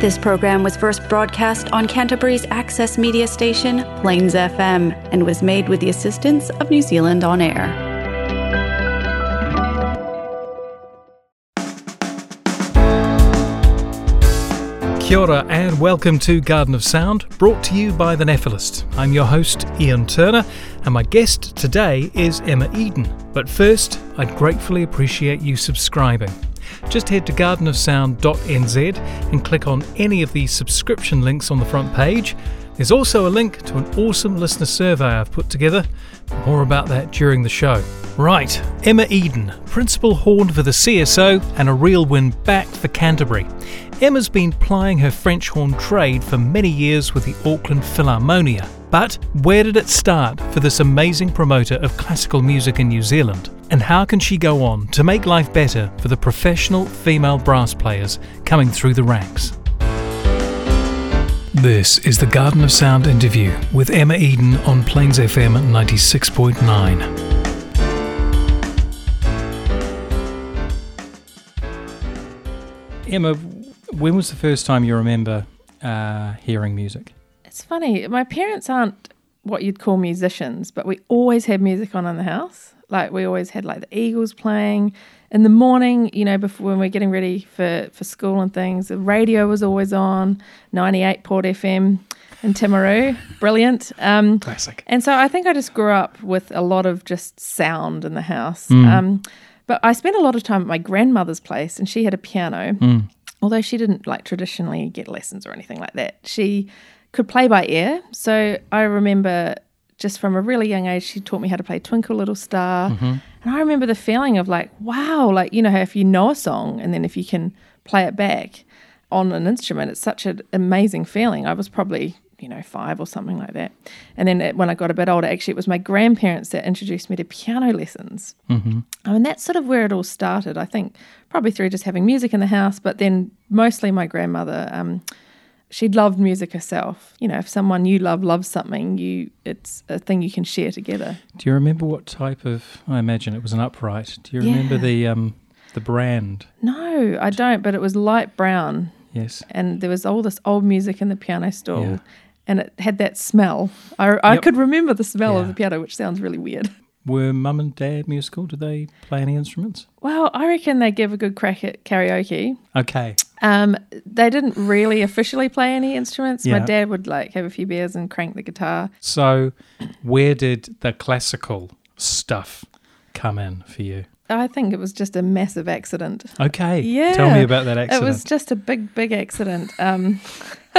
This program was first broadcast on Canterbury's access media station, Plains FM, and was made with the assistance of New Zealand On Air. Kia ora and welcome to Garden of Sound, brought to you by The Nephilist. I'm your host, Ian Turner, and my guest today is Emma Eden. But first, I'd gratefully appreciate you subscribing. Just head to gardenofsound.nz and click on any of the subscription links on the front page. There's also a link to an awesome listener survey I've put together. More about that during the show. Right, Emma Eden, Principal Horn for the CSO and a real win back for Canterbury. Emma's been plying her French horn trade for many years with the Auckland Philharmonia. But where did it start for this amazing promoter of classical music in New Zealand? And how can she go on to make life better for the professional female brass players coming through the ranks? This is the Garden of Sound interview with Emma Eden on Plains FM 96.9. Emma, when was the first time you remember uh, hearing music? It's funny. My parents aren't what you'd call musicians, but we always had music on in the house. Like we always had like the Eagles playing in the morning. You know, before when we are getting ready for for school and things, the radio was always on. Ninety eight Port FM in Timaru, brilliant. Um, Classic. And so I think I just grew up with a lot of just sound in the house. Mm. Um, but I spent a lot of time at my grandmother's place, and she had a piano. Mm. Although she didn't like traditionally get lessons or anything like that, she could play by ear. So I remember just from a really young age, she taught me how to play Twinkle Little Star. Mm-hmm. And I remember the feeling of like, wow, like, you know, if you know a song and then if you can play it back on an instrument, it's such an amazing feeling. I was probably, you know, five or something like that. And then when I got a bit older, actually, it was my grandparents that introduced me to piano lessons. Mm-hmm. I mean, that's sort of where it all started. I think probably through just having music in the house, but then mostly my grandmother. Um, she loved music herself. You know, if someone you love loves something, you it's a thing you can share together. Do you remember what type of? I imagine it was an upright. Do you yeah. remember the um the brand? No, I don't. But it was light brown. Yes. And there was all this old music in the piano stall. Yeah. And it had that smell. I, I yep. could remember the smell yeah. of the piano, which sounds really weird. Were mum and dad musical? Did they play any instruments? Well, I reckon they give a good crack at karaoke. Okay. Um, they didn't really officially play any instruments. Yeah. My dad would like have a few beers and crank the guitar. So, where did the classical stuff come in for you? I think it was just a massive accident. Okay. Yeah. Tell me about that accident. It was just a big, big accident. Um,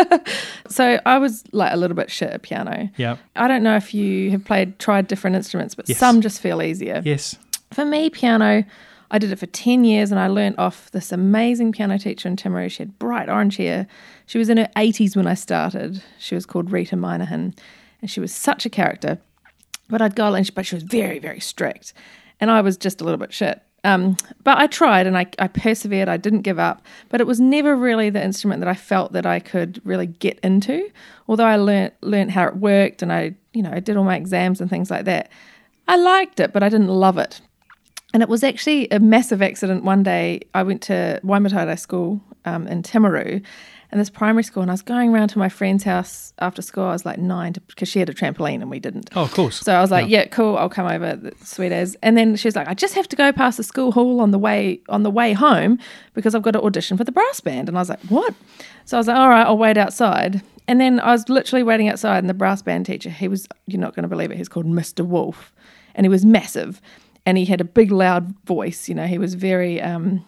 so I was like a little bit shit at piano. Yeah. I don't know if you have played, tried different instruments, but yes. some just feel easier. Yes. For me, piano, I did it for 10 years and I learned off this amazing piano teacher in Timaru. She had bright orange hair. She was in her 80s when I started. She was called Rita Minahan and she was such a character. But I'd go and but she was very, very strict and I was just a little bit shit. Um, but I tried and I, I persevered. I didn't give up. But it was never really the instrument that I felt that I could really get into. Although I learned learned how it worked and I you know I did all my exams and things like that. I liked it, but I didn't love it. And it was actually a massive accident. One day I went to Waimataitai School um, in Timaru, in this primary school, and I was going around to my friend's house after school. I was like nine because she had a trampoline and we didn't. Oh, of course. So I was like, yeah, yeah cool, I'll come over, sweet as. And then she was like, I just have to go past the school hall on the way on the way home because I've got to audition for the brass band. And I was like, what? So I was like, all right, I'll wait outside. And then I was literally waiting outside, and the brass band teacher, he was, you're not going to believe it, he's called Mr. Wolf, and he was massive, and he had a big, loud voice. You know, he was very. Um,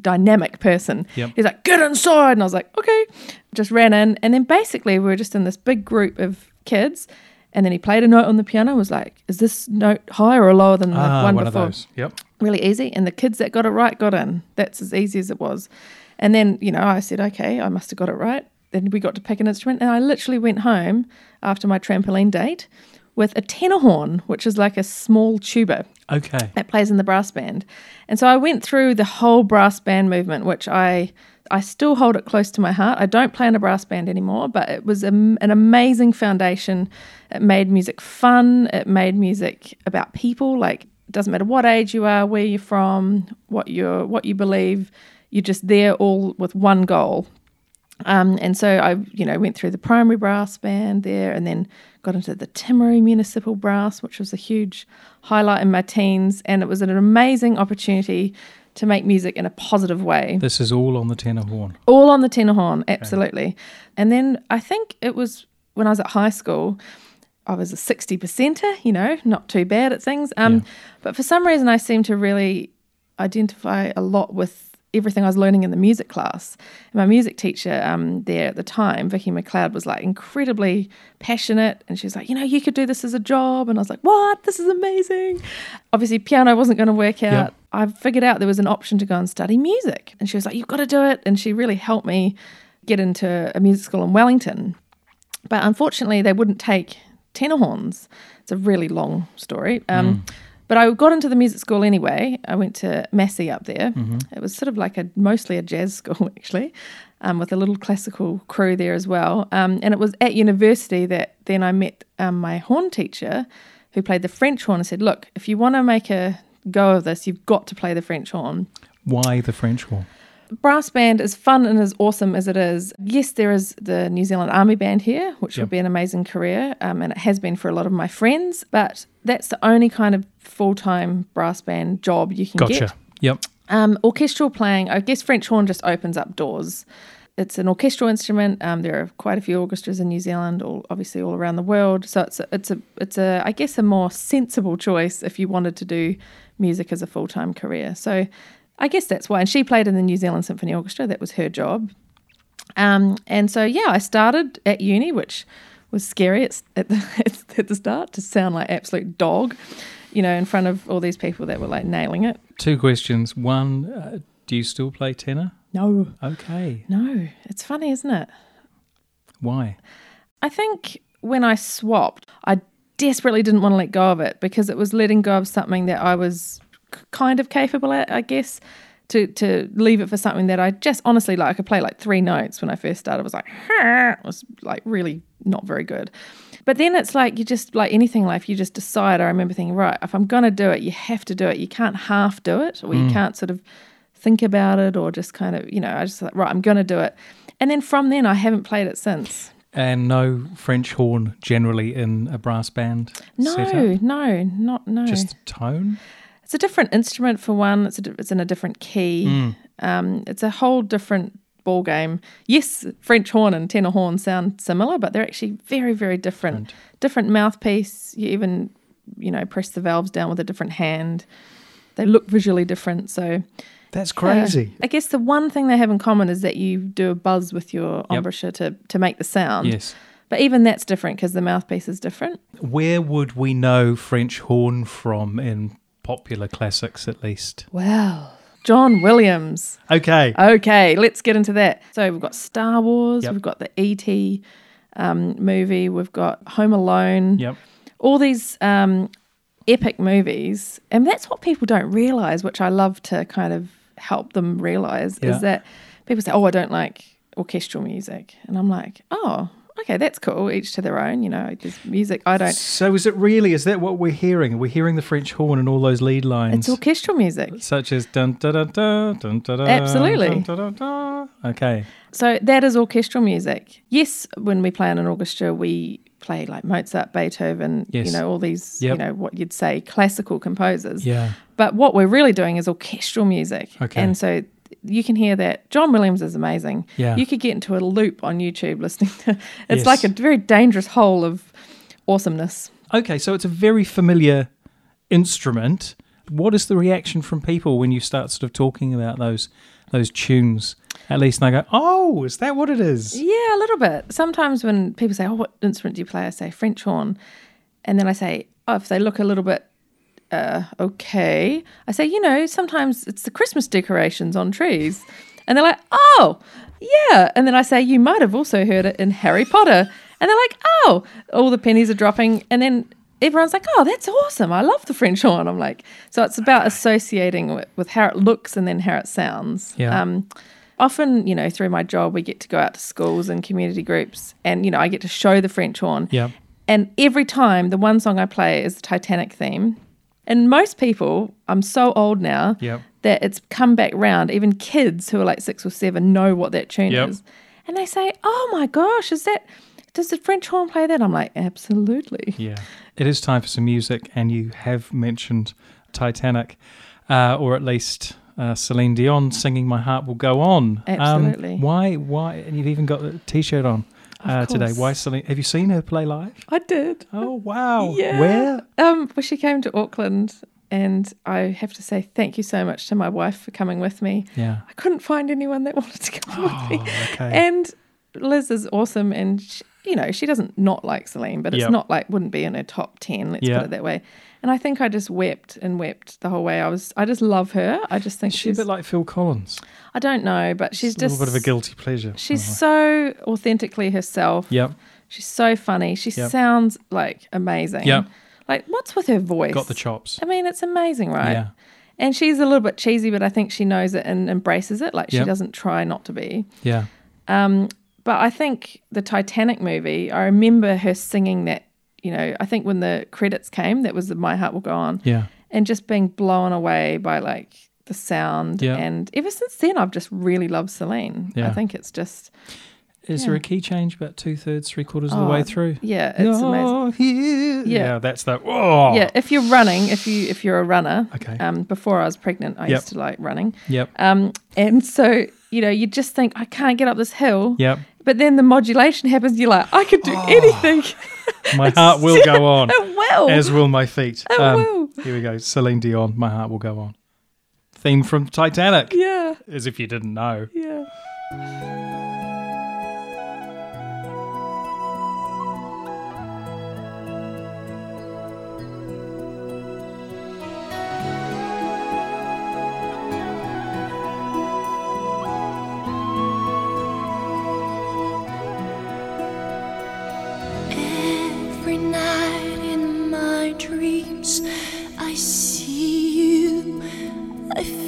dynamic person. Yep. He's like, get inside. And I was like, okay. Just ran in. And then basically, we were just in this big group of kids. And then he played a note on the piano, was like, is this note higher or lower than the ah, one, one before? Of those. Yep. Really easy. And the kids that got it right got in. That's as easy as it was. And then, you know, I said, okay, I must have got it right. Then we got to pick an instrument. And I literally went home after my trampoline date with a tenor horn, which is like a small tuba. Okay. That plays in the brass band. And so I went through the whole brass band movement, which I I still hold it close to my heart. I don't play in a brass band anymore, but it was a, an amazing foundation. It made music fun. It made music about people. Like it doesn't matter what age you are, where you're from, what you're what you believe. You're just there all with one goal, Um, and so I, you know, went through the primary brass band there, and then got into the Timaru Municipal Brass, which was a huge highlight in my teens, and it was an amazing opportunity to make music in a positive way. This is all on the tenor horn. All on the tenor horn, absolutely. And then I think it was when I was at high school. I was a 60 percenter, you know, not too bad at things. Um, Yeah. But for some reason, I seem to really identify a lot with everything I was learning in the music class. And my music teacher um, there at the time, Vicky McLeod, was like incredibly passionate. And she was like, you know, you could do this as a job. And I was like, what? This is amazing. Obviously, piano wasn't going to work out. I figured out there was an option to go and study music. And she was like, you've got to do it. And she really helped me get into a music school in Wellington. But unfortunately, they wouldn't take tenor horns. It's a really long story. Um, But I got into the music school anyway. I went to Massey up there. It was sort of like a mostly a jazz school actually, um, with a little classical crew there as well. Um, and it was at university that then I met um, my horn teacher, who played the French horn, and said, "Look, if you want to make a go of this, you've got to play the French horn." Why the French horn? Brass band as fun and as awesome as it is, yes, there is the New Zealand Army Band here, which Yep. would be an amazing career, um, and it has been for a lot of my friends. But that's the only kind of full time brass band job you can Gotcha. get. Yep. Um, orchestral playing, I guess French horn just opens up doors. It's an orchestral instrument. Um, there are quite a few orchestras in New Zealand, all, obviously all around the world. So it's a, it's a it's a I guess a more sensible choice if you wanted to do music as a full time career. So I guess that's why. And she played in the New Zealand Symphony Orchestra. That was her job. Um, and so yeah, I started at uni, which was scary at, at, the, at the start to sound like absolute dog, you know, in front of all these people that were like nailing it. Two questions. One, uh, do you still play tenor? No, Okay. no, it's funny, isn't it? Why? I think when I swapped, I desperately didn't want to let go of it because it was letting go of something that I was kind of capable at, I guess. To, to leave it for something that I just honestly like, I could play like three notes when I first started. It was like, it was like really not very good. But then it's like you just like anything in life, you just decide. I remember thinking, right, if I'm gonna do it, you have to do it. You can't half do it, or you mm. can't sort of think about it, or just kind of, you know, I just like, right, I'm gonna do it. And then from then, I haven't played it since. And no French horn generally in a brass band No, no, not no. Just tone? It's a different instrument for one. It's a, it's in a different key. Mm. Um, it's a whole different ball game. Yes, French horn and tenor horn sound similar, but they're actually very, very different. Different mouthpiece. You even, you know, press the valves down with a different hand. They look visually different. So That's crazy. I guess the one thing they have in common is that you do a buzz with your Yep. embouchure to to make the sound. Yes. But even that's different because the mouthpiece is different. Where would we know French horn from in popular classics at least? Well, John Williams. Okay. Okay, let's get into that. So we've got Star Wars, Yep. we've got the ET um, movie, we've got Home Alone, Yep. all these um, epic movies, and that's what people don't realize, which I love to kind of help them realize, Yeah. is that people say, "Oh, I don't like orchestral music," and I'm like, "Oh." Okay, that's cool. Each to their own, you know. There's music. I don't. So is it really? Is that what we're hearing? We're hearing the French horn and all those lead lines? It's orchestral music. such as dun da da da dun da da. Absolutely. dun, da, da, da. Okay. So that is orchestral music. Yes, when we play in an orchestra, we play like Mozart, Beethoven, Yes. you know, all these, Yep. you know, what you'd say classical composers. Yeah. But what we're really doing is orchestral music. Okay. And so you can hear that. John Williams is amazing. Yeah. You could get into a loop on YouTube listening to it's Yes. like a very dangerous hole of awesomeness. Okay, so it's a very familiar instrument. What is the reaction from people when you start sort of talking about those those tunes? At least they go, "Oh, is that what it is?" Yeah, a little bit. Sometimes when people say, "Oh, what instrument do you play?" I say French horn, and then I say, "Oh, if they look a little bit uh, okay," I say, "You know, sometimes it's the Christmas decorations on trees," and they're like, "Oh, yeah," and then I say, "You might have also heard it in Harry Potter," and they're like, "Oh," all the pennies are dropping, and then. Everyone's like, oh, that's awesome. I love the French horn. I'm like, so it's about associating with, with how it looks and then how it sounds. Yeah. Um, often, you know, through my job, we get to go out to schools and community groups, and you know, I get to show the French horn. Yeah. And every time, the one song I play is the Titanic theme. And most people, I'm so old now Yep. that it's come back round. Even kids who are like six or seven know what that tune Yep. is. and they say, "Oh my gosh, is that? Does the French horn play that?" I'm like, "Absolutely." Yeah. It is time for some music, and you have mentioned Titanic, uh, or at least uh, Celine Dion singing "My Heart Will Go On." Um, Absolutely. why? Why? And you've even got the T-shirt on uh, today. Why Celine? Have you seen her play live? I did. Oh wow! Yeah. Where? Um, well, she came to Auckland, and I have to say thank you so much to my wife for coming with me. Yeah. I couldn't find anyone that wanted to come Oh, with me. okay. And Liz is awesome, and she, you know she doesn't not like Celine, but it's Yep. not like wouldn't be in her top ten. Let's Yeah. put it that way. And I think I just wept and wept the whole way. I was, I just love her. I just think Is she a bit like Phil Collins? I don't know, but she's It's a little bit of a guilty pleasure. She's Oh. so authentically herself. Yep. She's so funny. She Yep. sounds like amazing. Yep. Like what's with her voice? Got the chops. I mean, it's amazing, right? Yeah. And she's a little bit cheesy, but I think she knows it and embraces it. Like she Yep. doesn't try not to be. Yeah. Um, but I think the Titanic movie, I remember her singing that, you know, I think when the credits came, that was the My Heart Will Go On. Yeah. And just being blown away by like the sound. Yeah. And ever since then, I've just really loved Celine. Yeah. I think it's just, Is there a key change about two thirds, three quarters of the Oh, way through? yeah, it's amazing. Here. Yeah. Yeah, that's the. Oh. Yeah, if you're running, if you if you're a runner, Okay. Um, before I was pregnant, I Yep. used to like running. Yep. Um, and so you know, you just think I can't get up this hill. Yep. But then the modulation happens. You're like, I could do anything. My heart will go on, it will. as will my feet. It Um, will. Here we go. Celine Dion. My heart will go on. Theme from Titanic. yeah, As if you didn't know. yeah. I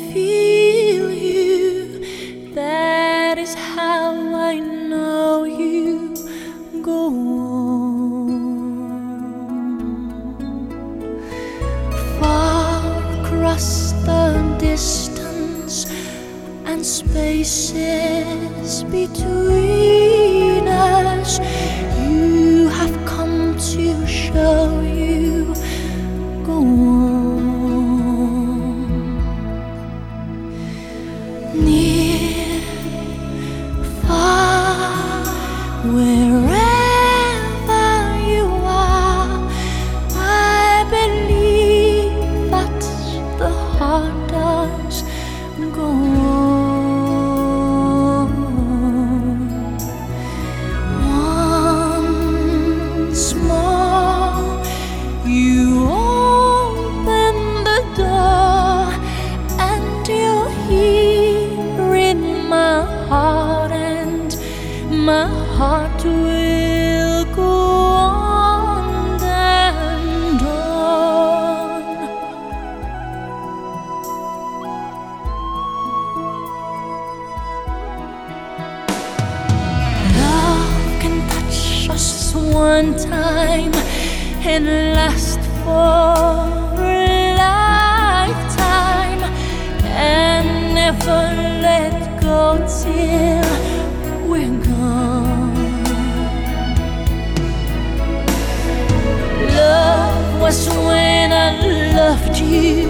was when I loved you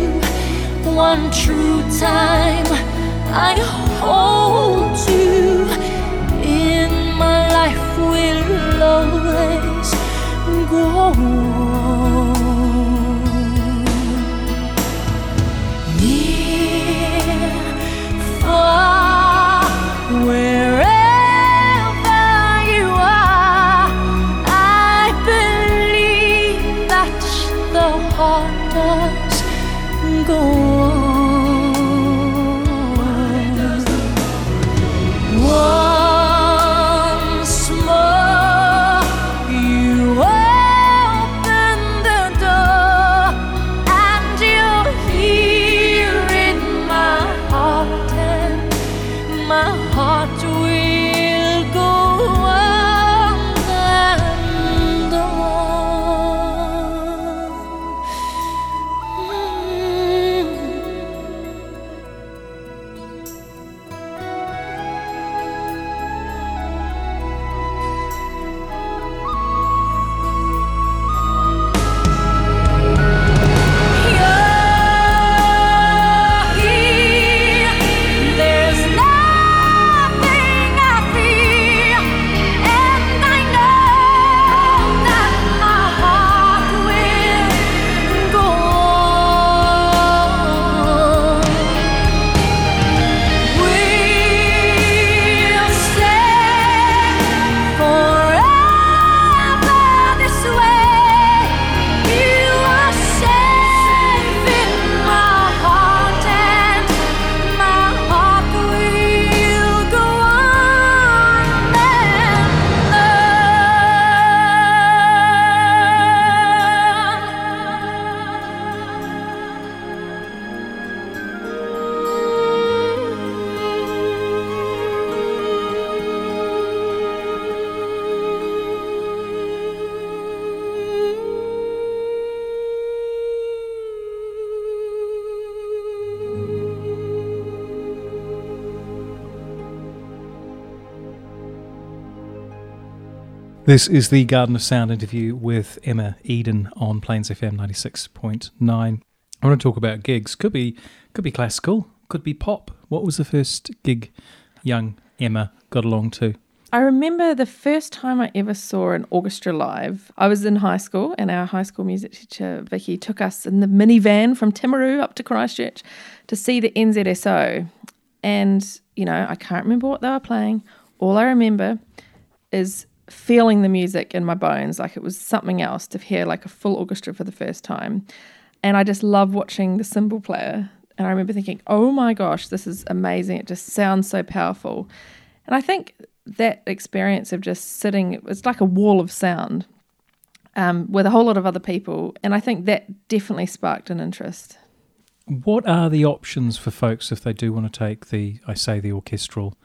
one true time. I hold you in my life will always go on. This is the Garden of Sound interview with Emma Eden on Plains FM 96.9. I want to talk about gigs. Could be could be classical, could be pop. What was the first gig young Emma got along to? I remember the first time I ever saw an orchestra live. I was in high school, and our high school music teacher, Vicky, took us in the minivan from Timaru up to Christchurch to see the NZSO. And, you know, I can't remember what they were playing. All I remember is feeling the music in my bones like it was something else to hear like a full orchestra for the first time. And i just love watching the cymbal player. And i remember thinking oh my gosh this is amazing. It just sounds so powerful. And i think that experience of just sitting it's like a wall of sound um, with a whole lot of other people. And i think that definitely sparked an interest. What are the options for folks if they do want to take the, I say, the orchestral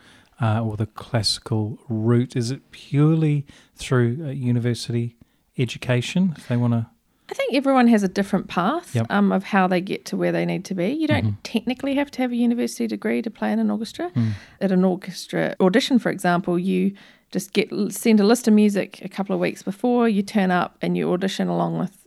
uh, or the classical route? Is it purely through uh, university education if they want to? I think everyone has a different path Yep. um, of how they get to where they need to be. You don't technically have to have a university degree to play in an orchestra. At an orchestra audition, for example, you just get send a list of music a couple of weeks before. You turn up and you audition along with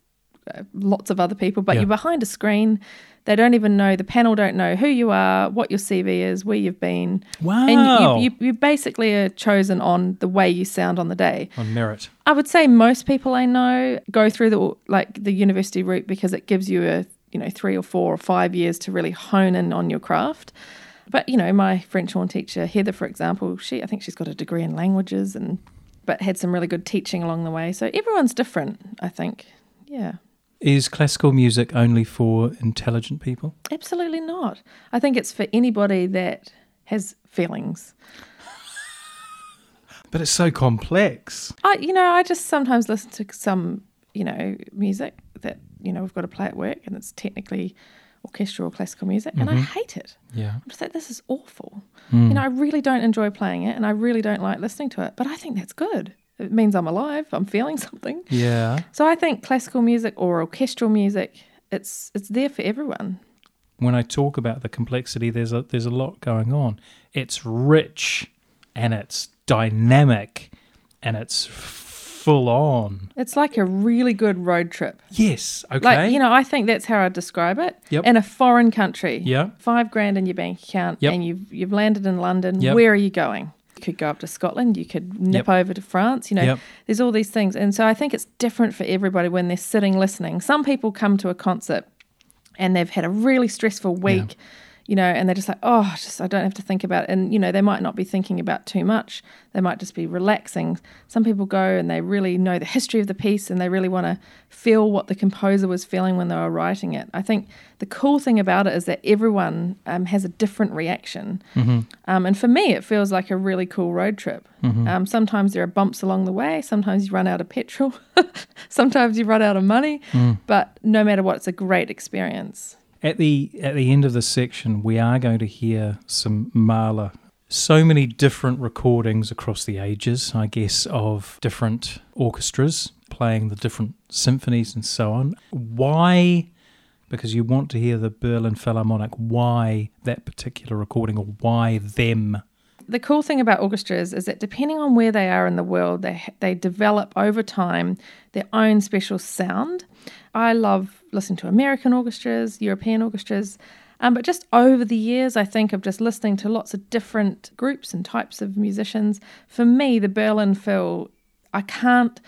Uh, lots of other people, but Yeah. you're behind a screen. They don't even know the panel don't know who you are, what your CV is, where you've been. Wow. And you, you, you basically are chosen on the way you sound on the day. On merit. I would say most people I know go through the like the university route because it gives you a you know three or four or five years to really hone in on your craft. But you know, my French horn teacher Heather, for example, she I think she's got a degree in languages and but had some really good teaching along the way. So everyone's different, I think. Yeah. Is classical music only for intelligent people? Absolutely not. I think it's for anybody that has feelings. But it's so complex. I, you know, I just sometimes listen to some, you know, music that you know we've got to play at work, and it's technically orchestral classical music, and I mm-hmm. hate it. Yeah. I'm just like, this is awful. Mm. You know, I really don't enjoy playing it, and I really don't like listening to it. But I think that's good. It means I'm alive. I'm feeling something. Yeah. So I think classical music or orchestral music, it's it's there for everyone. When I talk about the complexity, there's a there's a lot going on. It's rich and it's dynamic and it's full on. It's like a really good road trip. Yes. Okay. Like, you know, I think that's how I describe it. Yep. In a foreign country. Yeah. Five grand in your bank account Yep. and you've you've landed in London. Yep. Where are you going? Could go up to Scotland, you could nip Yep. over to France, you know. Yep. There's all these things. And so I think it's different for everybody when they're sitting listening. Some people come to a concert and they've had a really stressful week, you know, and they're just like, oh, just I don't have to think about it. And, you know, they might not be thinking about too much. They might just be relaxing. Some people go and they really know the history of the piece and they really want to feel what the composer was feeling when they were writing it. I think the cool thing about it is that everyone um, has a different reaction. Um, and for me, it feels like a really cool road trip. Um, sometimes there are bumps along the way. Sometimes you run out of petrol. sometimes you run out of money. But no matter what, it's a great experience. At the at the end of this section, we are going to hear some Mahler. So many different recordings across the ages, I guess, of different orchestras playing the different symphonies and so on. Why? Because you want to hear the Berlin Philharmonic. Why that particular recording, or why them? the cool thing about orchestras is that depending on where they are in the world, they they develop over time their own special sound. I love listening to American orchestras, European orchestras, um, but just over the years, I think of just listening to lots of different groups and types of musicians. For me, the Berlin Phil, I can't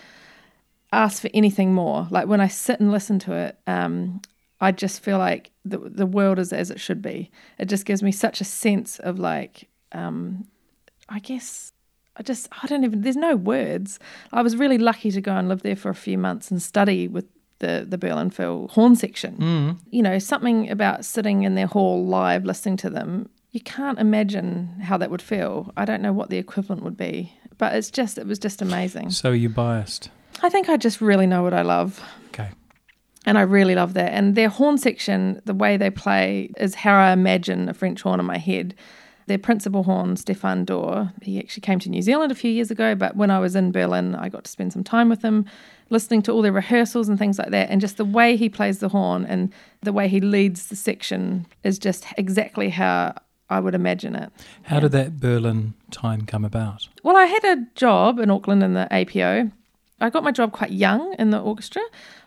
ask for anything more. Like when I sit and listen to it, um, I just feel like the the world is as it should be. It just gives me such a sense of like, um, I guess. I just I don't even there's no words. I was really lucky to go and live there for a few months and study with the the Berlin Phil horn section. Mm. You know, something about sitting in their hall live listening to them. You can't imagine how that would feel. I don't know what the equivalent would be, but it's just it was just amazing. So you biased? I think I just really know what I love. Okay. And I really love that. And their horn section, the way they play, is how I imagine a French horn in my head. Their principal horn, Stefan Dohr, he actually came to New Zealand a few years ago, but when I was in Berlin, I got to spend some time with him, listening to all their rehearsals and things like that. And just the way he plays the horn and the way he leads the section is just exactly how I would imagine it. How did that Berlin time come about? Well, I had a job in Auckland in the APO, I got my job quite young in the orchestra.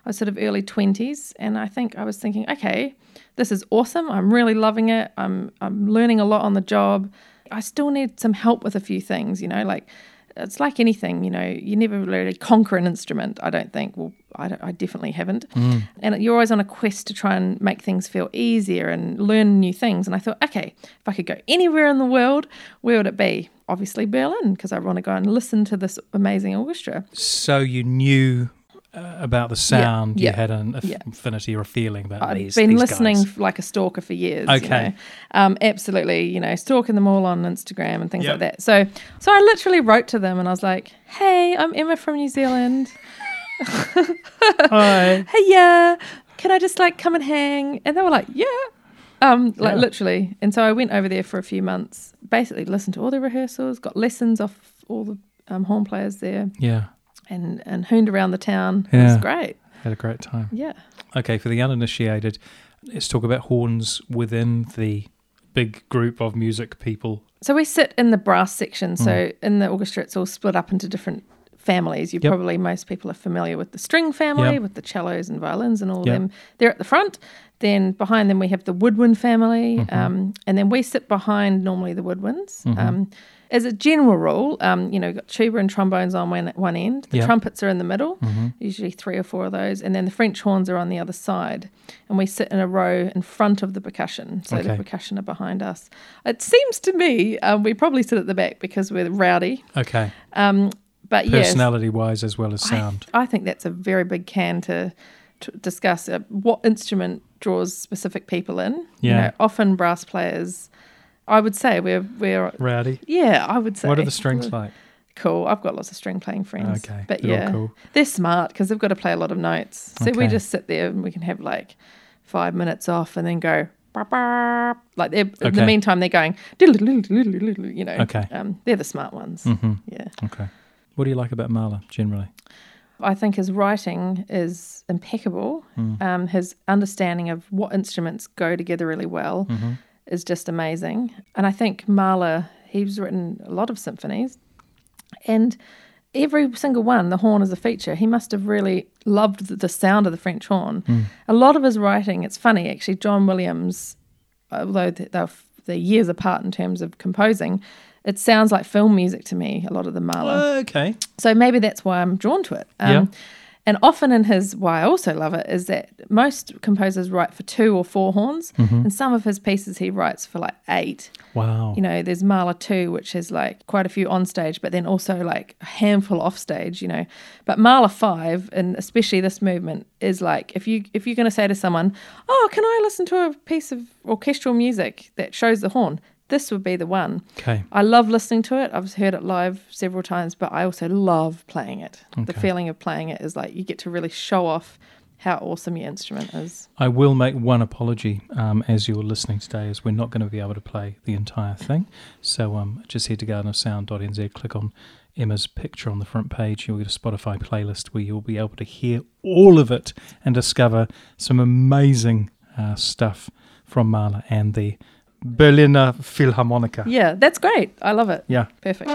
I was sort of early 20s. And I think I was thinking, okay, this is awesome. I'm really loving it. I'm, I'm learning a lot on the job. I still need some help with a few things, you know, like it's like anything, you know, you never really conquer an instrument, I don't think. Well, I, don't- I definitely haven't. Mm. And you're always on a quest to try and make things feel easier and learn new things. And I thought, okay, if I could go anywhere in the world, where would it be? Obviously, Berlin, because I want to go and listen to this amazing orchestra. So you knew uh, about the sound. yeah, You had an yeah. affinity or a feeling about I've these. been these listening guys. like a stalker for years. you Okay. know. um, absolutely. You know, stalking them all on Instagram and things Yep. like that. So, so I literally wrote to them and I was like, "Hey, I'm Emma from New Zealand. Hi. Hey, yeah, can I just like come and hang?" And they were like, "Yeah." Um, like Yeah. literally, and so I went over there for a few months. Basically, listened to all the rehearsals, got lessons off all the um, horn players there, Yeah, and and hooned around the town. It was great. had a great time. Yeah. Okay, for the uninitiated, let's talk about horns within the big group of music people. So we sit in the brass section. So in the orchestra, it's all split up into different families. You Yep. probably most people are familiar with the string family, Yep. with the cellos and violins and all Yep. of them. They're at the front. Then behind them we have the woodwind family, Mm-hmm. um, and then we sit behind normally the woodwinds. Um, as a general rule, um, you know, got tuba and trombones on one, one end. The Yep. trumpets are in the middle, Mm-hmm. usually three or four of those, and then the French horns are on the other side. And we sit in a row in front of the percussion, so the percussion are behind us. It seems to me um, we probably sit at the back because we're rowdy. Okay, Um, but yes, personality wise as well as sound. I think that's a very big can to, to discuss. Uh, what instrument draws specific people in? You Yeah. know, often brass players. I would say we're we're Rowdy. yeah. I would say. What are the strings like? Cool. I've got lots of string playing friends. Okay, But they're yeah, cool. they're smart because they've got to play a lot of notes. So we just sit there and we can have like five minutes off and then go. "Bah, bah." Like they're, in Okay. the meantime, they're going, you know. Okay. Um, they're the smart ones. hmm Yeah. Okay. What do you like about Mahler generally? I think his writing is impeccable. Mm. Um, his understanding of what instruments go together really well Mm-hmm. Is just amazing. And I think Mahler, he's written a lot of symphonies, and every single one, the horn is a feature. He must have really loved the, sound of the French horn. Mm. A lot of his writing, it's funny actually. John Williams, although they're, they're years apart in terms of composing, it sounds like film music to me. A lot of the Mahler. Okay. So maybe that's why I'm drawn to it. Um, Yeah. And often in his, why I also love it is that most composers write for two or four horns, Mm-hmm. and some of his pieces he writes for like eight. Wow. You know, there's Mahler 2, which has like quite a few on stage, but then also like a handful off stage, you know. But Mahler 5, and especially this movement, is like if you if you're gonna say to someone, Oh, can I listen to a piece of orchestral music that shows the horn? This would be the one. okay. I love listening to it. I've heard it live several times, but I also love playing it. Okay. The feeling of playing it is like you get to really show off how awesome your instrument is. I will make one apology um, as you're listening today, as we're not going to be able to play the entire thing. So um, just head to gardenofsound.nz, click on Emma's picture on the front page. You'll get a Spotify playlist where you'll be able to hear all of it and discover some amazing uh, stuff from Mahler and the Berliner Philharmoniker. Yeah, that's great. I love it. Yeah. Perfect.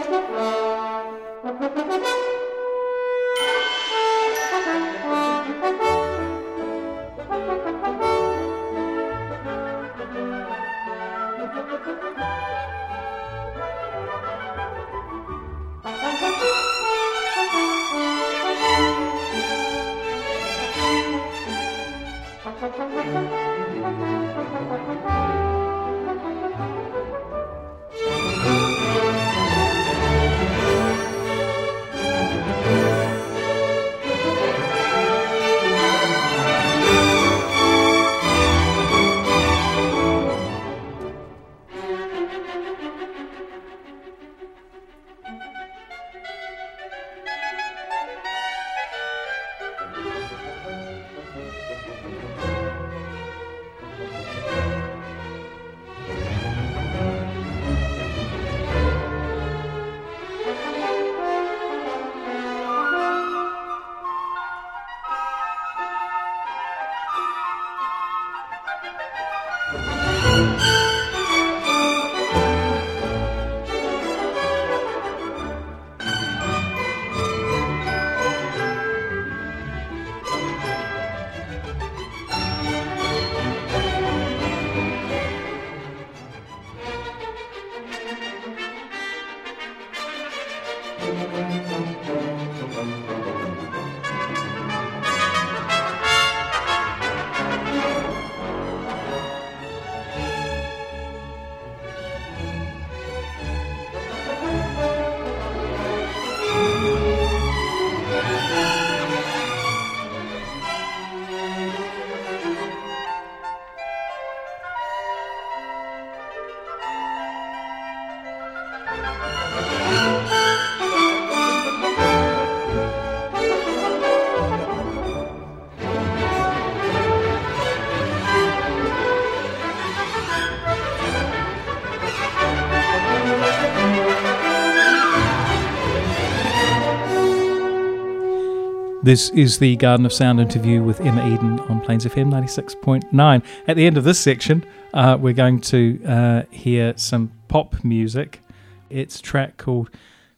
This is the Garden of Sound interview with Emma Eden on Plains FM 96.9. At the end of this section, uh, we're going to uh, hear some pop music. It's a track called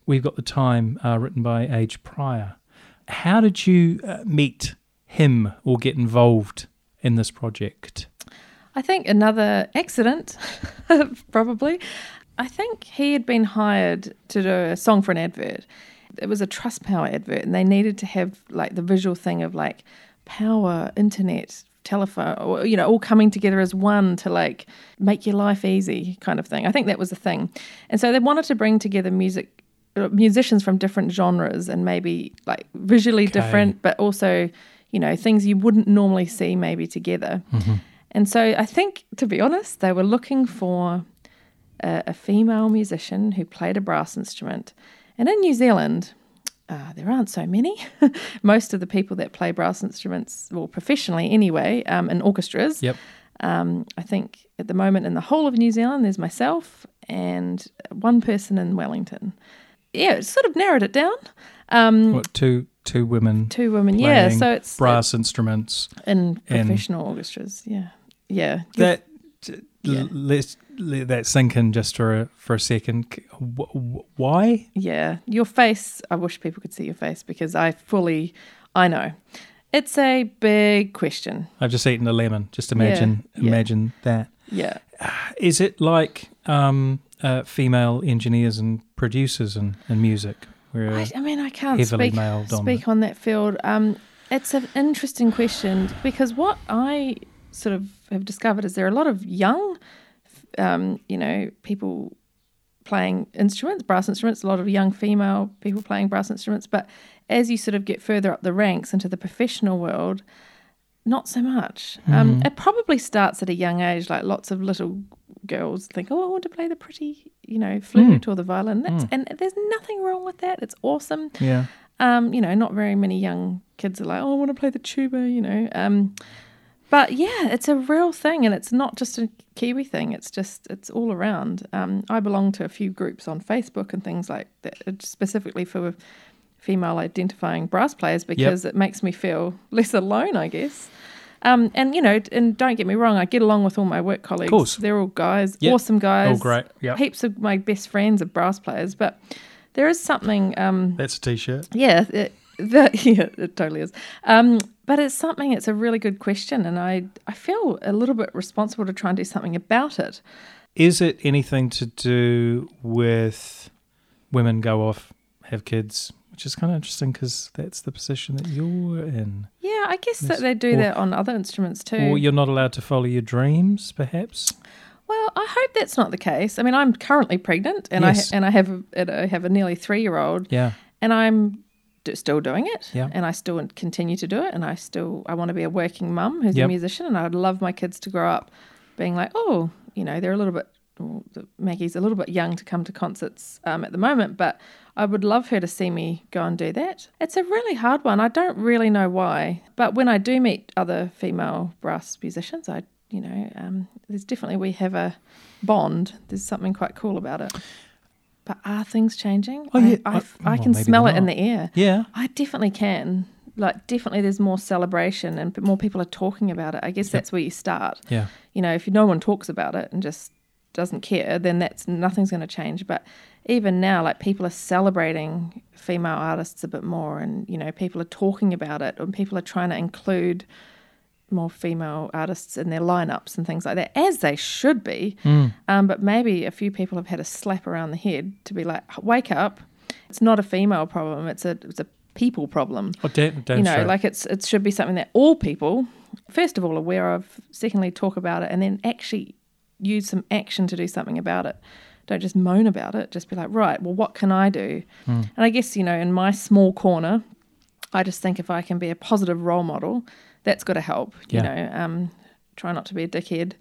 We've Got the Time, uh, written by Age Pryor. How did you uh, meet him or get involved in this project? I think another accident, probably. I think he had been hired to do a song for an advert it was a Trustpower advert, and they needed to have like the visual thing of like power, internet, telephone, or, you know, all coming together as one to like make your life easy, kind of thing. I think that was the thing, and so they wanted to bring together music uh, musicians from different genres and maybe like visually okay. different, but also you know things you wouldn't normally see maybe together. Mm-hmm. And so I think, to be honest, they were looking for a, a female musician who played a brass instrument and in New Zealand, uh, there aren't so many. Most of the people that play brass instruments, well, professionally anyway, um, in orchestras. Yep. Um, I think at the moment in the whole of New Zealand, there's myself and one person in Wellington. Yeah, it sort of narrowed it down. Um, what two two women? Two women, yeah. So it's brass instruments in professional orchestras. Yeah, yeah. That yeah. let's let that sink in just for a, for a second. Why? Yeah, your face. I wish people could see your face because I fully, I know. It's a big question. I've just eaten a lemon. Just imagine, yeah, imagine yeah. that. Yeah. Is it like um, uh, female engineers and producers in, in music? I, I, mean, I can't speak, speak on that field. Um, it's an interesting question because what I sort of have discovered is there are a lot of young, um, you know, people playing instruments, brass instruments, a lot of young female people playing brass instruments. But as you sort of get further up the ranks into the professional world, not so much. Mm. Um, it probably starts at a young age. Like lots of little girls think, "Oh, I want to play the pretty, you know, flute mm. or the violin." Mm. And there's nothing wrong with that. It's awesome. Yeah. Um, you know, not very many young kids are like, "Oh, I want to play the tuba." You know. Um, but yeah, it's a real thing, and it's not just a Kiwi thing. It's just it's all around. Um, I belong to a few groups on Facebook and things like that, uh, specifically for female identifying brass players because yep. it makes me feel less alone, I guess. Um, and you know, and don't get me wrong, I get along with all my work colleagues. Of course. They're all guys, yep. awesome guys. All great. Yeah. Heaps of my best friends are brass players, but there is something. Um, That's a t-shirt. Yeah, it, that, yeah, it totally is. Um, but it's something. It's a really good question, and I I feel a little bit responsible to try and do something about it. Is it anything to do with women go off have kids, which is kind of interesting because that's the position that you're in. Yeah, I guess that they do or, that on other instruments too. Or you're not allowed to follow your dreams, perhaps. Well, I hope that's not the case. I mean, I'm currently pregnant, and yes. I and I have a, I have a nearly three year old. Yeah, and I'm still doing it yeah. and I still continue to do it and I still I want to be a working mum who's yep. a musician and I would love my kids to grow up being like oh you know they're a little bit Maggie's a little bit young to come to concerts um, at the moment but I would love her to see me go and do that it's a really hard one I don't really know why but when I do meet other female brass musicians I you know um, there's definitely we have a bond there's something quite cool about it but are things changing? Oh, yeah. I, I, I well, can smell it in the air. Yeah. I definitely can. Like, definitely there's more celebration and more people are talking about it. I guess yep. that's where you start. Yeah. You know, if no one talks about it and just doesn't care, then that's nothing's going to change. But even now, like people are celebrating female artists a bit more, and you know, people are talking about it, and people are trying to include more female artists in their lineups and things like that, as they should be. Mm. Um, but maybe a few people have had a slap around the head to be like, wake up. it's not a female problem. It's a it's a people problem. Oh, damn, damn you know, straight. like it's it should be something that all people, first of all, aware of. Secondly, talk about it, and then actually use some action to do something about it. Don't just moan about it. Just be like, right, well, what can I do? Hmm. And I guess you know, in my small corner, I just think if I can be a positive role model, that's got to help. You Yeah. know, um, try not to be a dickhead.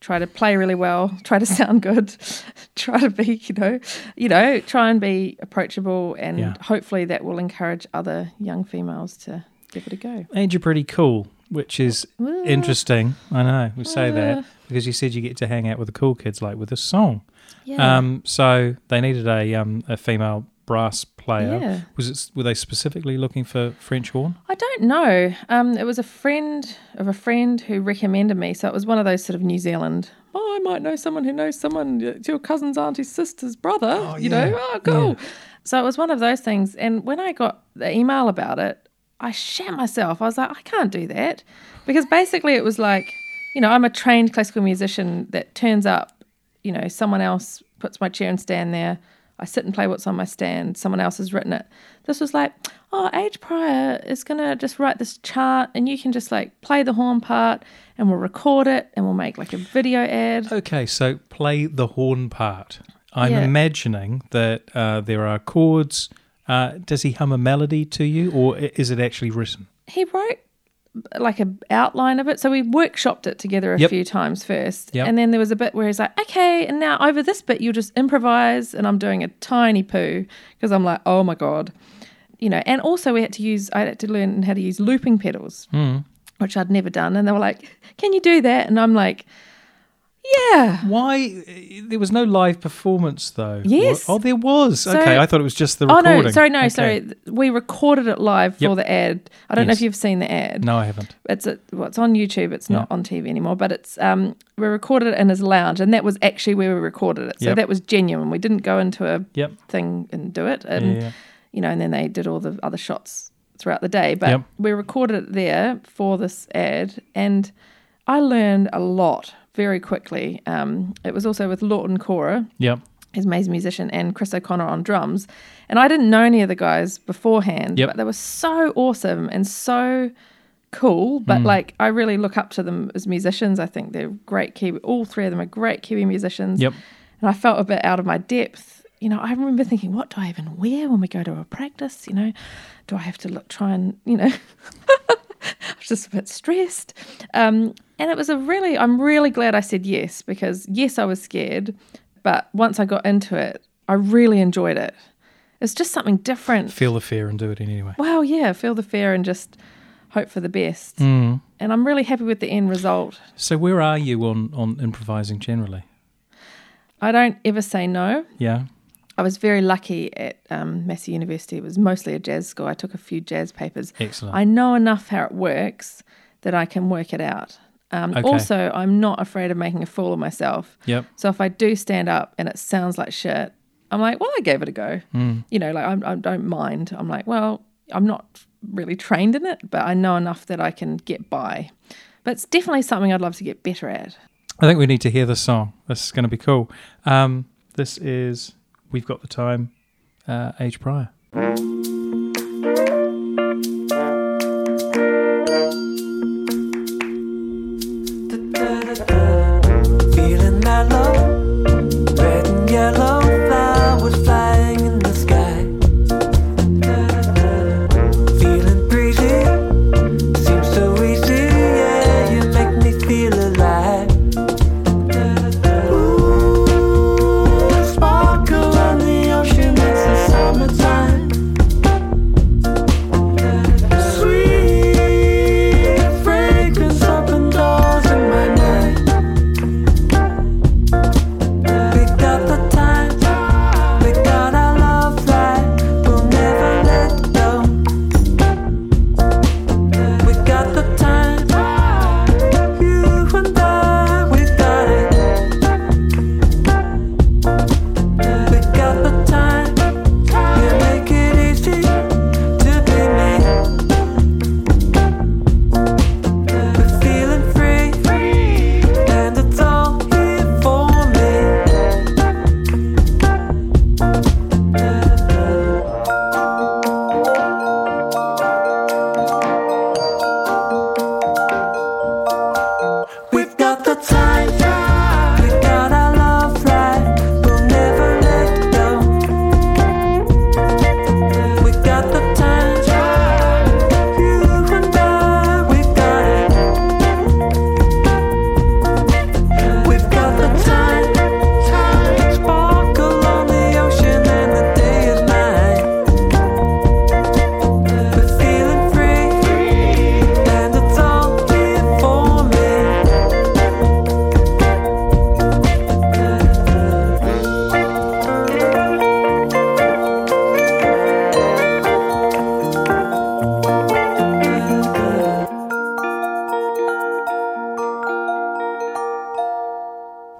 Try to play really well. Try to sound good. try to be, you know, you know, try and be approachable, and Yeah. hopefully that will encourage other young females to give it a go. And you're pretty cool, which is Well. interesting. I know we say that because you said you get to hang out with the cool kids, like with this song. Yeah. Um, so they needed a um, a female brass player. Yeah. Was it? Were they specifically looking for French horn? I don't know. Um, it was a friend of a friend who recommended me. So it was one of those sort of New Zealand. Oh, I might know someone who knows someone. It's your cousin's auntie's sister's brother. Oh, you know, oh, cool. So it was one of those things. And when I got the email about it, I shat myself. I was like, I can't do that. Because basically it was like, you know, I'm a trained classical musician that turns up, you know, someone else puts my chair and stand there. I sit and play what's on my stand. Someone else has written it. This was like, oh, Age Pryor is going to just write this chart and you can just like play the horn part and we'll record it and we'll make like a video ad. Okay, so play the horn part. I'm Yeah. imagining that uh, there are chords. Uh, does he hum a melody to you, or is it actually written? He wrote like a outline of it. So we workshopped it together a Yep. few times first. Yep. And then there was a bit where he's like, okay, and now over this bit, you'll just improvise. And I'm doing a tiny poo because I'm like, oh my God. You know, and also we had to use, I had to learn how to use looping pedals, hmm. which I'd never done. And they were like, can you do that? And I'm like, yeah. Why? There was no live performance though. Yes. Oh, there was. So- okay, I thought it was just the recording. Oh no, sorry, no, Okay. sorry. We recorded it live for the ad. I don't know if you've seen the ad. No, I haven't. it's a, well, it's on YouTube. It's not on TV anymore, but it's um, we recorded it in his lounge, and that was actually where we recorded it. So Yep. that was genuine. We didn't go into a Yep. thing and do it, and Yeah, yeah. you know, and then they did all the other shots throughout the day. But Yep. we recorded it there for this ad, and I learned a lot very quickly. Um, it was also with Lawton Cora, Yep. his amazing musician, and Chris O'Connor on drums. And I didn't know any of the guys beforehand, Yep. but they were so awesome and so cool. But like, I really look up to them as musicians. I think they're great Kiwi. All three of them are great Kiwi musicians. Yep. And I felt a bit out of my depth. You know, I remember thinking, what do I even wear when we go to a practice? You know, do I have to look, try and, you know, I was just a bit stressed. Um, and it was a really, I'm really glad I said yes because yes, I was scared. But once I got into it, I really enjoyed it. It's just something different. Feel the fear and do it anyway. Well, yeah, feel the fear and just hope for the best. Mm. And I'm really happy with the end result. So where are you on on improvising generally? I don't ever say no. Yeah. I was very lucky at um, Massey University. It was mostly a jazz school. I took a few jazz papers. Excellent. I know enough how it works that I can work it out. Um, Okay. Also, I'm not afraid of making a fool of myself. Yep. So if I do stand up and it sounds like shit, I'm like, well, I gave it a go. Hmm. You know, like I'm, I don't mind. I'm like, well, I'm not really trained in it, but I know enough that I can get by. But it's definitely something I'd love to get better at. I think we need to hear this song. This is going to be cool. Um, this is We've Got the Time, uh, Age Pryor.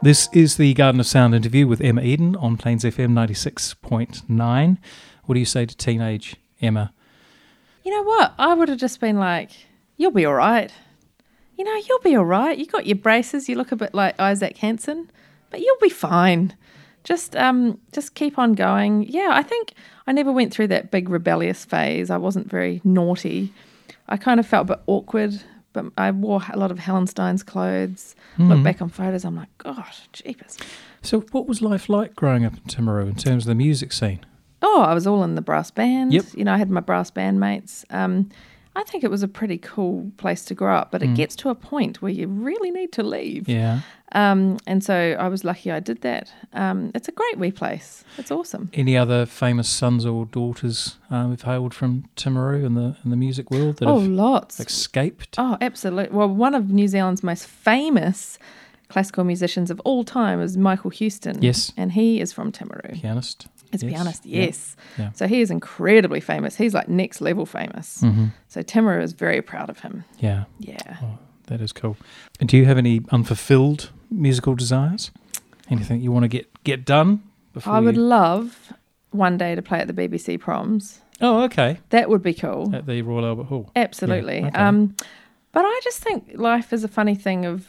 This is the Garden of Sound interview with Emma Eden on Plains FM 96.9. What do you say to teenage Emma? You know what? I would have just been like, you'll be all right. You know, you'll be all right. You got your braces. You look a bit like Isaac Hanson, but you'll be fine. Just um, just keep on going. Yeah, I think I never went through that big rebellious phase. I wasn't very naughty. I kind of felt a bit awkward, but I wore a lot of Hallenstein's clothes. Look back on photos, I'm like, gosh, jeepers. So, what was life like growing up in Timaru in terms of the music scene? Oh, I was all in the brass band. Yep. You know, I had my brass band mates. Um, I think it was a pretty cool place to grow up, but it gets to a point where you really need to leave. Yeah. Um, and so I was lucky I did that. Um, it's a great wee place. It's awesome. Any other famous sons or daughters um, who've hailed from Timaru in the in the music world that Oh, have lots. escaped? Oh, absolutely. Well, one of New Zealand's most famous classical musicians of all time is Michael Houstoun. Yes. And he is from Timaru. Pianist. As a Yes. pianist, yes. Yeah. So he is incredibly famous. He's like next level famous. Mhm. So Timaru is very proud of him. Yeah, Yeah. that is cool. And do you have any unfulfilled musical desires? Anything you want to get get done before I would you? love one day to play at the BBC proms. Oh, okay. That would be cool. At the Royal Albert Hall. Absolutely. okay. Um, but I just think life is a funny thing of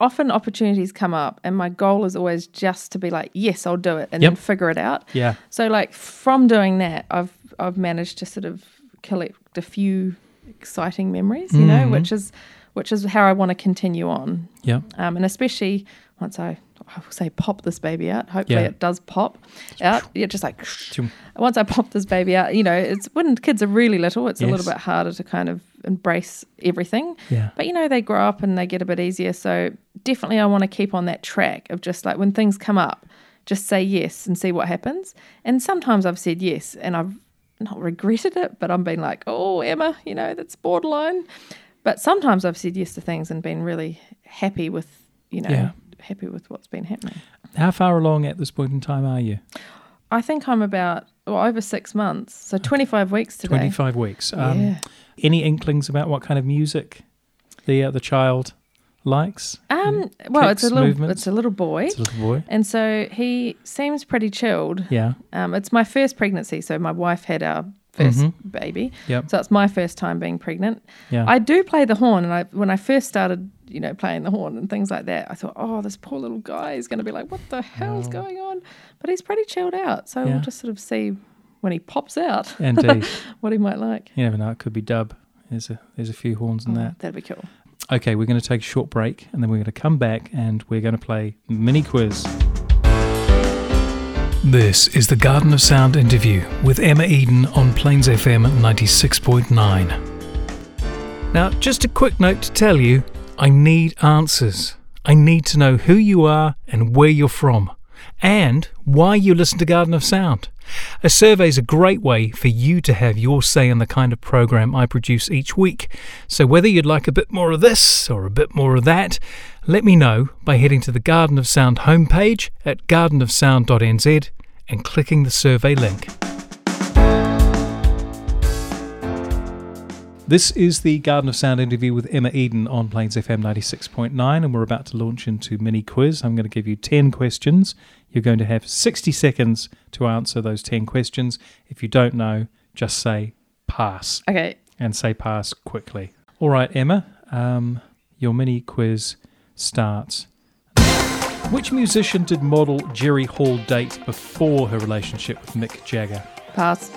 often opportunities come up and my goal is always just to be like, yes, I'll do it and then figure it out. Yeah. So like from doing that, I've I've managed to sort of collect a few exciting memories, you know, Mhm. which is which is how I want to continue on. Yeah. Um, and especially once I I will say pop this baby out. Hopefully Yeah. it does pop out. Yeah, just like once I pop this baby out, you know, it's when kids are really little, it's a little bit harder to kind of embrace everything. Yeah. But you know, they grow up and they get a bit easier. So definitely, I want to keep on that track of just like when things come up, just say yes and see what happens. And sometimes I've said yes and I've not regretted it, but I'm being like, oh, Emma, you know, that's borderline. But sometimes I've said yes to things and been really happy with, you know, Yeah. Happy with what's been happening. How far along at this point in time are you? I think I'm about well, over six months, so 25 weeks today. 25 weeks. Um, Yeah. Any inklings about what kind of music the uh, the child likes? Um, well, it's a little, movements? it's a little boy, It's a little boy. and so he seems pretty chilled. Yeah. Um, it's my first pregnancy, so my wife had our 1st baby, Yep. so it's my first time being pregnant. Yeah. I do play the horn, and I when I first started, you know, playing the horn and things like that, I thought, oh, this poor little guy is going to be like, what the hell's going on? But he's pretty chilled out, so Yeah. we'll just sort of see when he pops out Indeed. what he might like. you never know. It could be dub. There's a there's a few horns in Oh, that. that'd be cool. Okay, we're going to take a short break and then we're going to come back and we're going to play mini quiz. This is the Garden of Sound interview with Emma Eden on Plains FM 96.9. Now, just a quick note to tell you I need answers. I need to know who you are and where you're from, and why you listen to Garden of Sound. A survey is a great way for you to have your say in the kind of program I produce each week. So, whether you'd like a bit more of this or a bit more of that, let me know by heading to the Garden of Sound homepage at gardenofsound.nz and clicking the survey link. This is the Garden of Sound interview with Emma Eden on Plains FM 96.9, and we're about to launch into mini quiz. I'm going to give you 10 questions. You're going to have 60 seconds to answer those 10 questions. If you don't know, just say pass Okay, and say pass quickly. All right, Emma, um, your mini quiz starts. Which musician did model Jerry Hall date before her relationship with Mick Jagger? pass,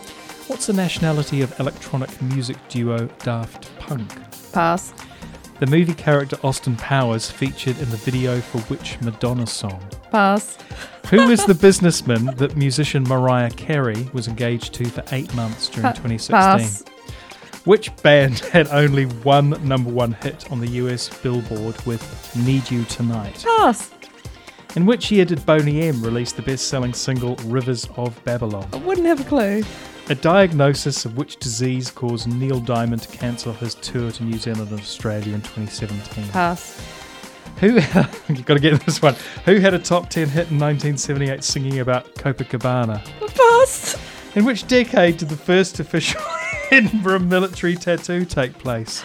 What's the nationality of electronic music duo Daft Punk? pass, The movie character Austin Powers featured in the video for which Madonna song? pass, Who is the businessman that musician Mariah Carey was engaged to for eight months during Pa- 2016? pass, Which band had only one number one hit on the US Billboard with Need You Tonight? pass. In which year did Boney M release the best selling single Rivers of Babylon? I wouldn't have a clue. A diagnosis of which disease caused Neil Diamond to cancel his tour to New Zealand and Australia in 2017? Pass. Who, you've got to get this one. Who had a top 10 hit in 1978 singing about Copacabana? Pass. In which decade did the first official Edinburgh military tattoo take place?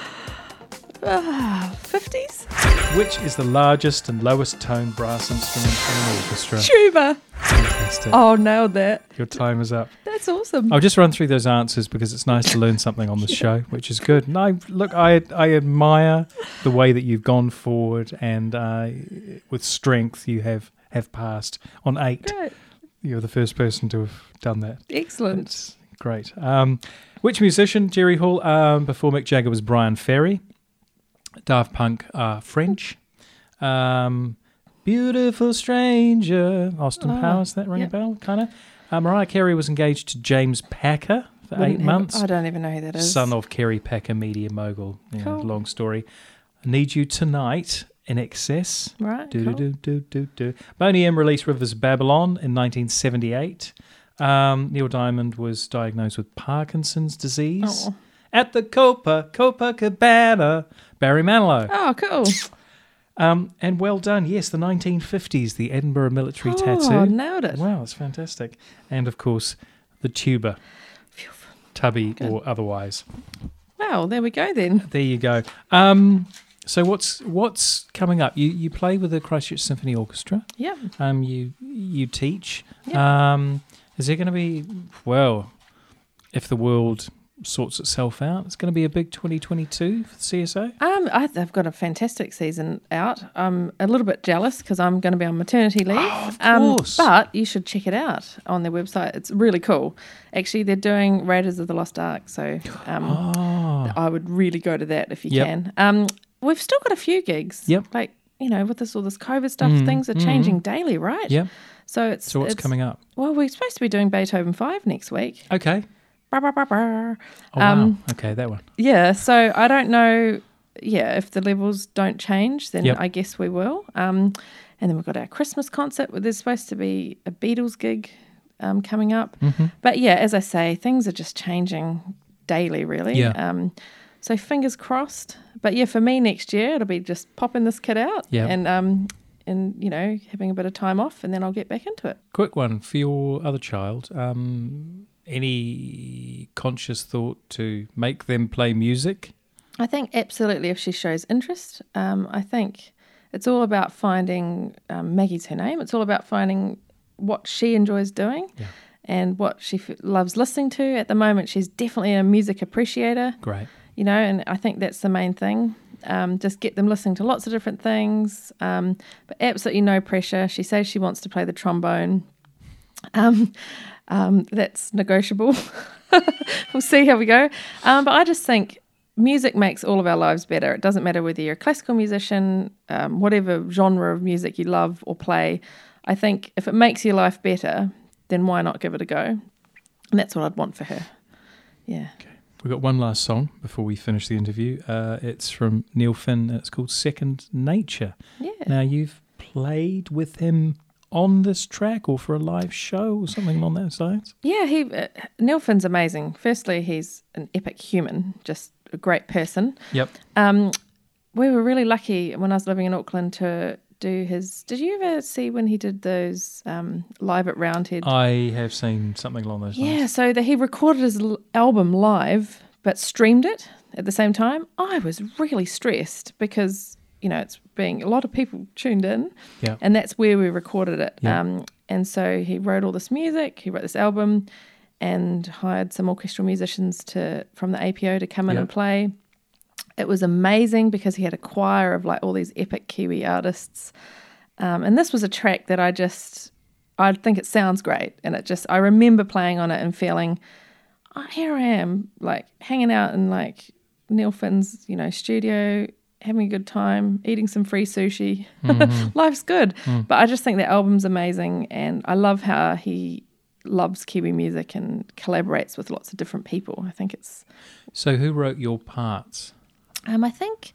Ah, 50s? Which is the largest and lowest tone brass instrument in an orchestra? Tuba. Fantastic. Oh, nailed that. Your time is up. That's awesome. I'll just run through those answers because it's nice to learn something on this show, which is good. And I look, I I admire the way that you've gone forward and uh, with strength you have have passed on eight. Great. You're the first person to have done that. Excellent. It's great. Um, which musician? Jerry Hall. Um, before Mick Jagger was Bryan Ferry. Daft Punk are French. Um, Beautiful Stranger. Austin Oh, Powers. That ring yeah. a bell? Kind of. Uh, Mariah Carey was engaged to James Packer for Wouldn't eight have- months. I don't even know who that is. Son of Kerry Packer, media mogul. Know, Cool. long story. Need You Tonight INXS. Right. Do cool. do do do do. Boney M released Rivers Babylon in 1978. Um, Neil Diamond was diagnosed with Parkinson's disease Oh. at the Copa Copacabana. Barry Manilow. Oh, cool. Um, and well done. Yes, the 1950s, the Edinburgh military Oh, tattoo. nailed it. Wow, that's fantastic. And of course, the tuba, tubby or otherwise. Wow, there we go then. There you go. Um, so what's what's coming up? You you play with the Christchurch Symphony Orchestra. Yeah. Um, you you teach. Yeah. Um, is there going to be well, if the world sorts itself out, it's going to be a big 2022 for the CSO. Um, I, they've got a fantastic season out. I'm a little bit jealous because I'm going to be on maternity leave. Oh, of um, course. but you should check it out on their website. It's really cool. Actually, they're doing Raiders of the Lost Ark, so um, Oh, I would really go to that if you Yep. can. Um, we've still got a few gigs. Yep. Like you know, with this all this COVID stuff, Mm, things are changing daily, right? yeah. So it's So what's it's- coming up? Well, we're supposed to be doing Beethoven Five next week. Okay. Brr, brr, brr. Oh Um, wow. Okay, that one. Yeah, so I don't know. Yeah, if the levels don't change, then Yep. I guess we will. Um, and then we've got our Christmas concert. where There's supposed to be a Beatles gig um, coming up. Mm-hmm. But yeah, as I say, things are just changing daily, really. Yeah. Um, so fingers crossed. But yeah, for me next year, it'll be just popping this kid out Yeah. and um, and you know having a bit of time off, and then I'll get back into it. Quick one for your other child. Um, any conscious thought to make them play music? I think absolutely if she shows interest. Um, I think it's all about finding um, Maggie's her name. It's all about finding what she enjoys doing Yeah. and what she f- loves listening to. At the moment, she's definitely a music appreciator, Great. you know, and I think that's the main thing. Um, just get them listening to lots of different things, um, but absolutely no pressure. She says she wants to play the trombone. Um, um, that's negotiable. we'll see how we go. Um, but I just think music makes all of our lives better. It doesn't matter whether you're a classical musician, um, whatever genre of music you love or play. I think if it makes your life better, then why not give it a go? And that's what I'd want for her. Yeah. Okay. We've got one last song before we finish the interview. Uh, it's from Neil Finn and it's called Second Nature. Yeah. Now, you've played with him on this track or for a live show or something along those lines? Yeah, he uh, Neil Finn's amazing. Firstly, he's an epic human, just a great person. Yep. Um, we were really lucky when I was living in Auckland to do his. Did you ever see when he did those um, live at Roundhead? I have seen something along those yeah, lines. Yeah, so that he recorded his l- album live but streamed it at the same time. I was really stressed because you know it's being a lot of people tuned in, Yeah. and that's where we recorded it. Yeah. Um, and so he wrote all this music. He wrote this album, and hired some orchestral musicians to from the APO to come in Yeah. and play. It was amazing because he had a choir of like all these epic Kiwi artists, um, and this was a track that I just I think it sounds great, and it just I remember playing on it and feeling, oh, here I am like hanging out in like Neil Finn's you know studio, having a good time, eating some free sushi. Life's good. But I just think the album's amazing, and I love how he loves Kiwi music and collaborates with lots of different people. I think it's So, who wrote your parts? um, I think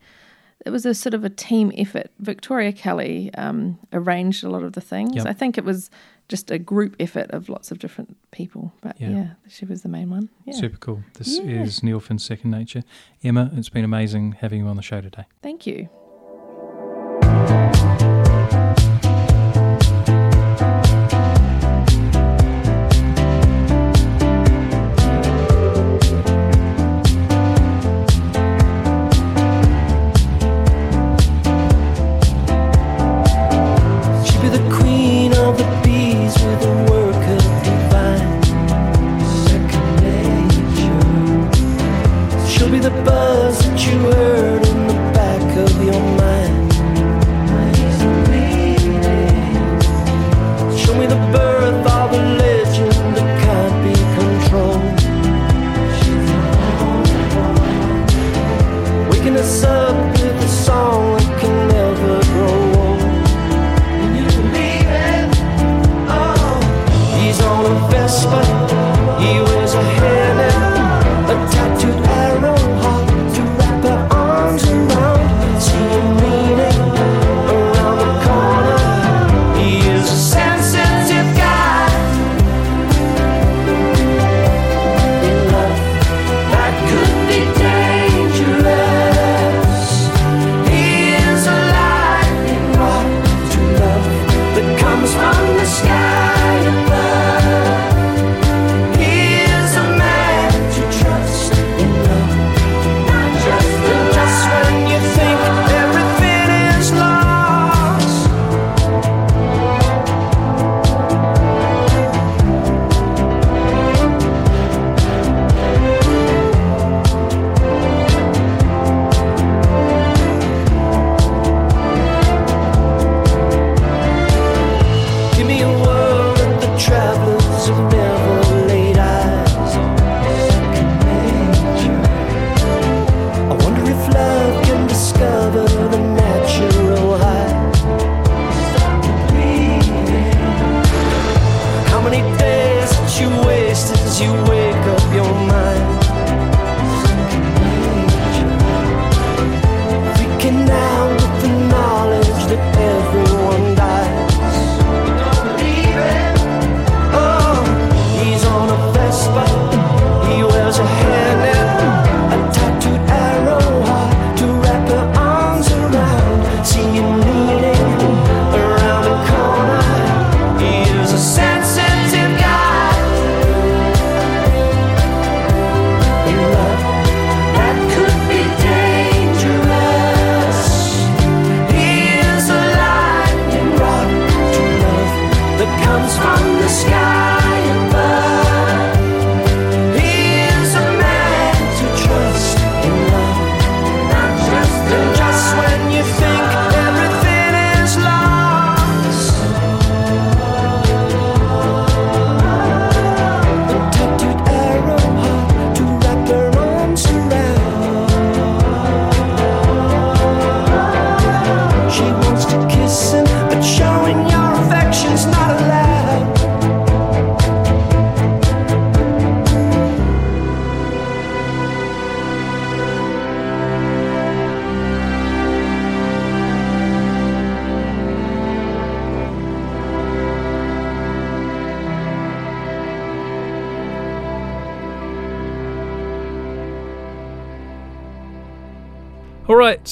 it was a sort of a team effort. Victoria Kelly um, arranged a lot of the things. Yep. I think it was just a group effort of lots of different people. But Yeah. yeah, she was the main one. Yeah. Super cool. This Yeah. is Neil Finn's Second Nature. Emma, it's been amazing having you on the show today. Thank you.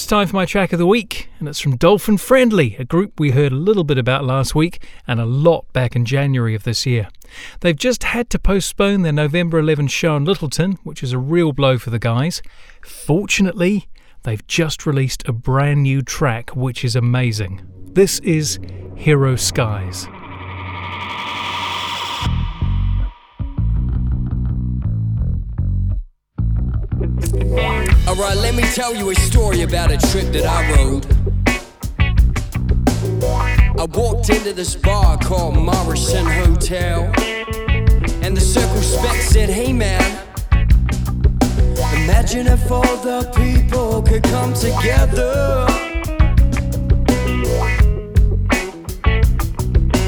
Time for my track of the week, and it's from Dolphin Friendly, a group we heard a little bit about last week and a lot back in January of this year. They've just had to postpone their November 11 show in Lyttelton, which is a real blow for the guys. Fortunately, they've just released a brand new track, which is amazing. This is Hero Skies. Alright, let me tell you a story about a trip that I rode. I walked into this bar called Morrison Hotel, and the circle spec said, Hey man, imagine if all the people could come together.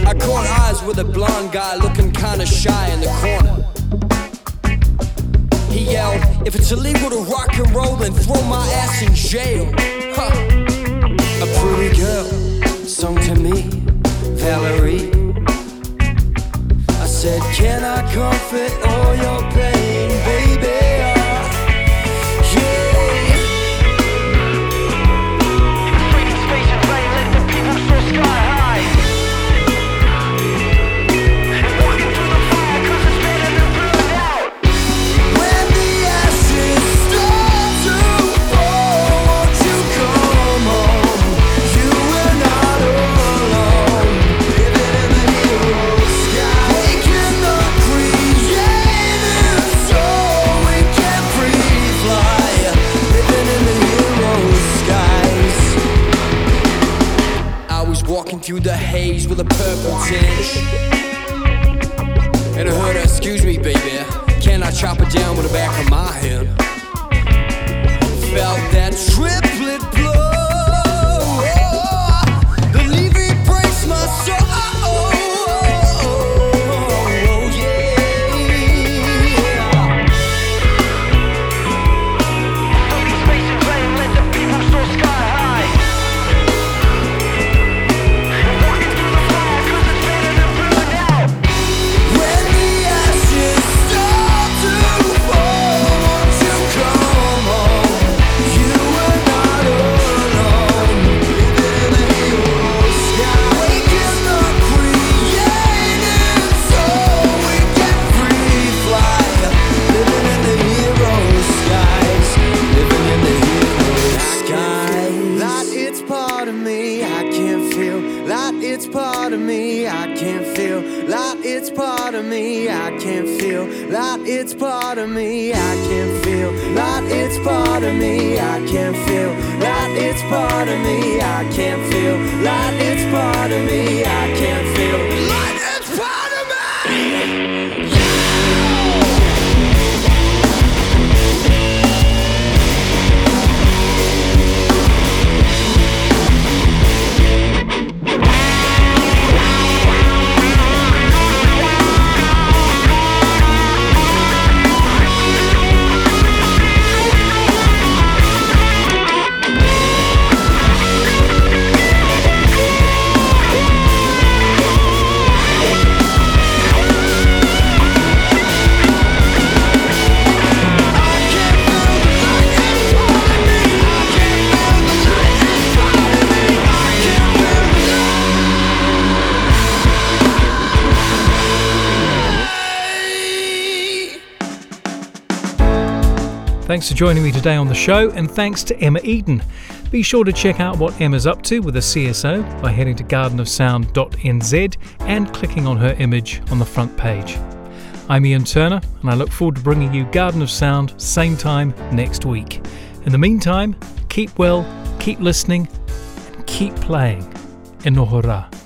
I caught eyes with a blonde guy looking kinda shy in the corner. He yelled, If it's illegal to rock and roll, then throw my ass in jail. Huh. A pretty girl sung to me, Valerie. I said, Can I comfort all your pain, a purple tinge. And I heard her, excuse me, baby, can I chop it down with the back of my hand? Felt that triplet of me, I can feel. Like it's part of me, I can feel. Like it's part of me, I can feel. Like it's part of me, I can feel. Like it's part of me, I can Thanks for joining me today on the show, and thanks to Emma Eden. Be sure to check out what Emma's up to with a CSO by heading to gardenofsound.nz and clicking on her image on the front page. I'm Ian Turner, and I look forward to bringing you Garden of Sound same time next week. In the meantime, keep well, keep listening, and keep playing. Enohora.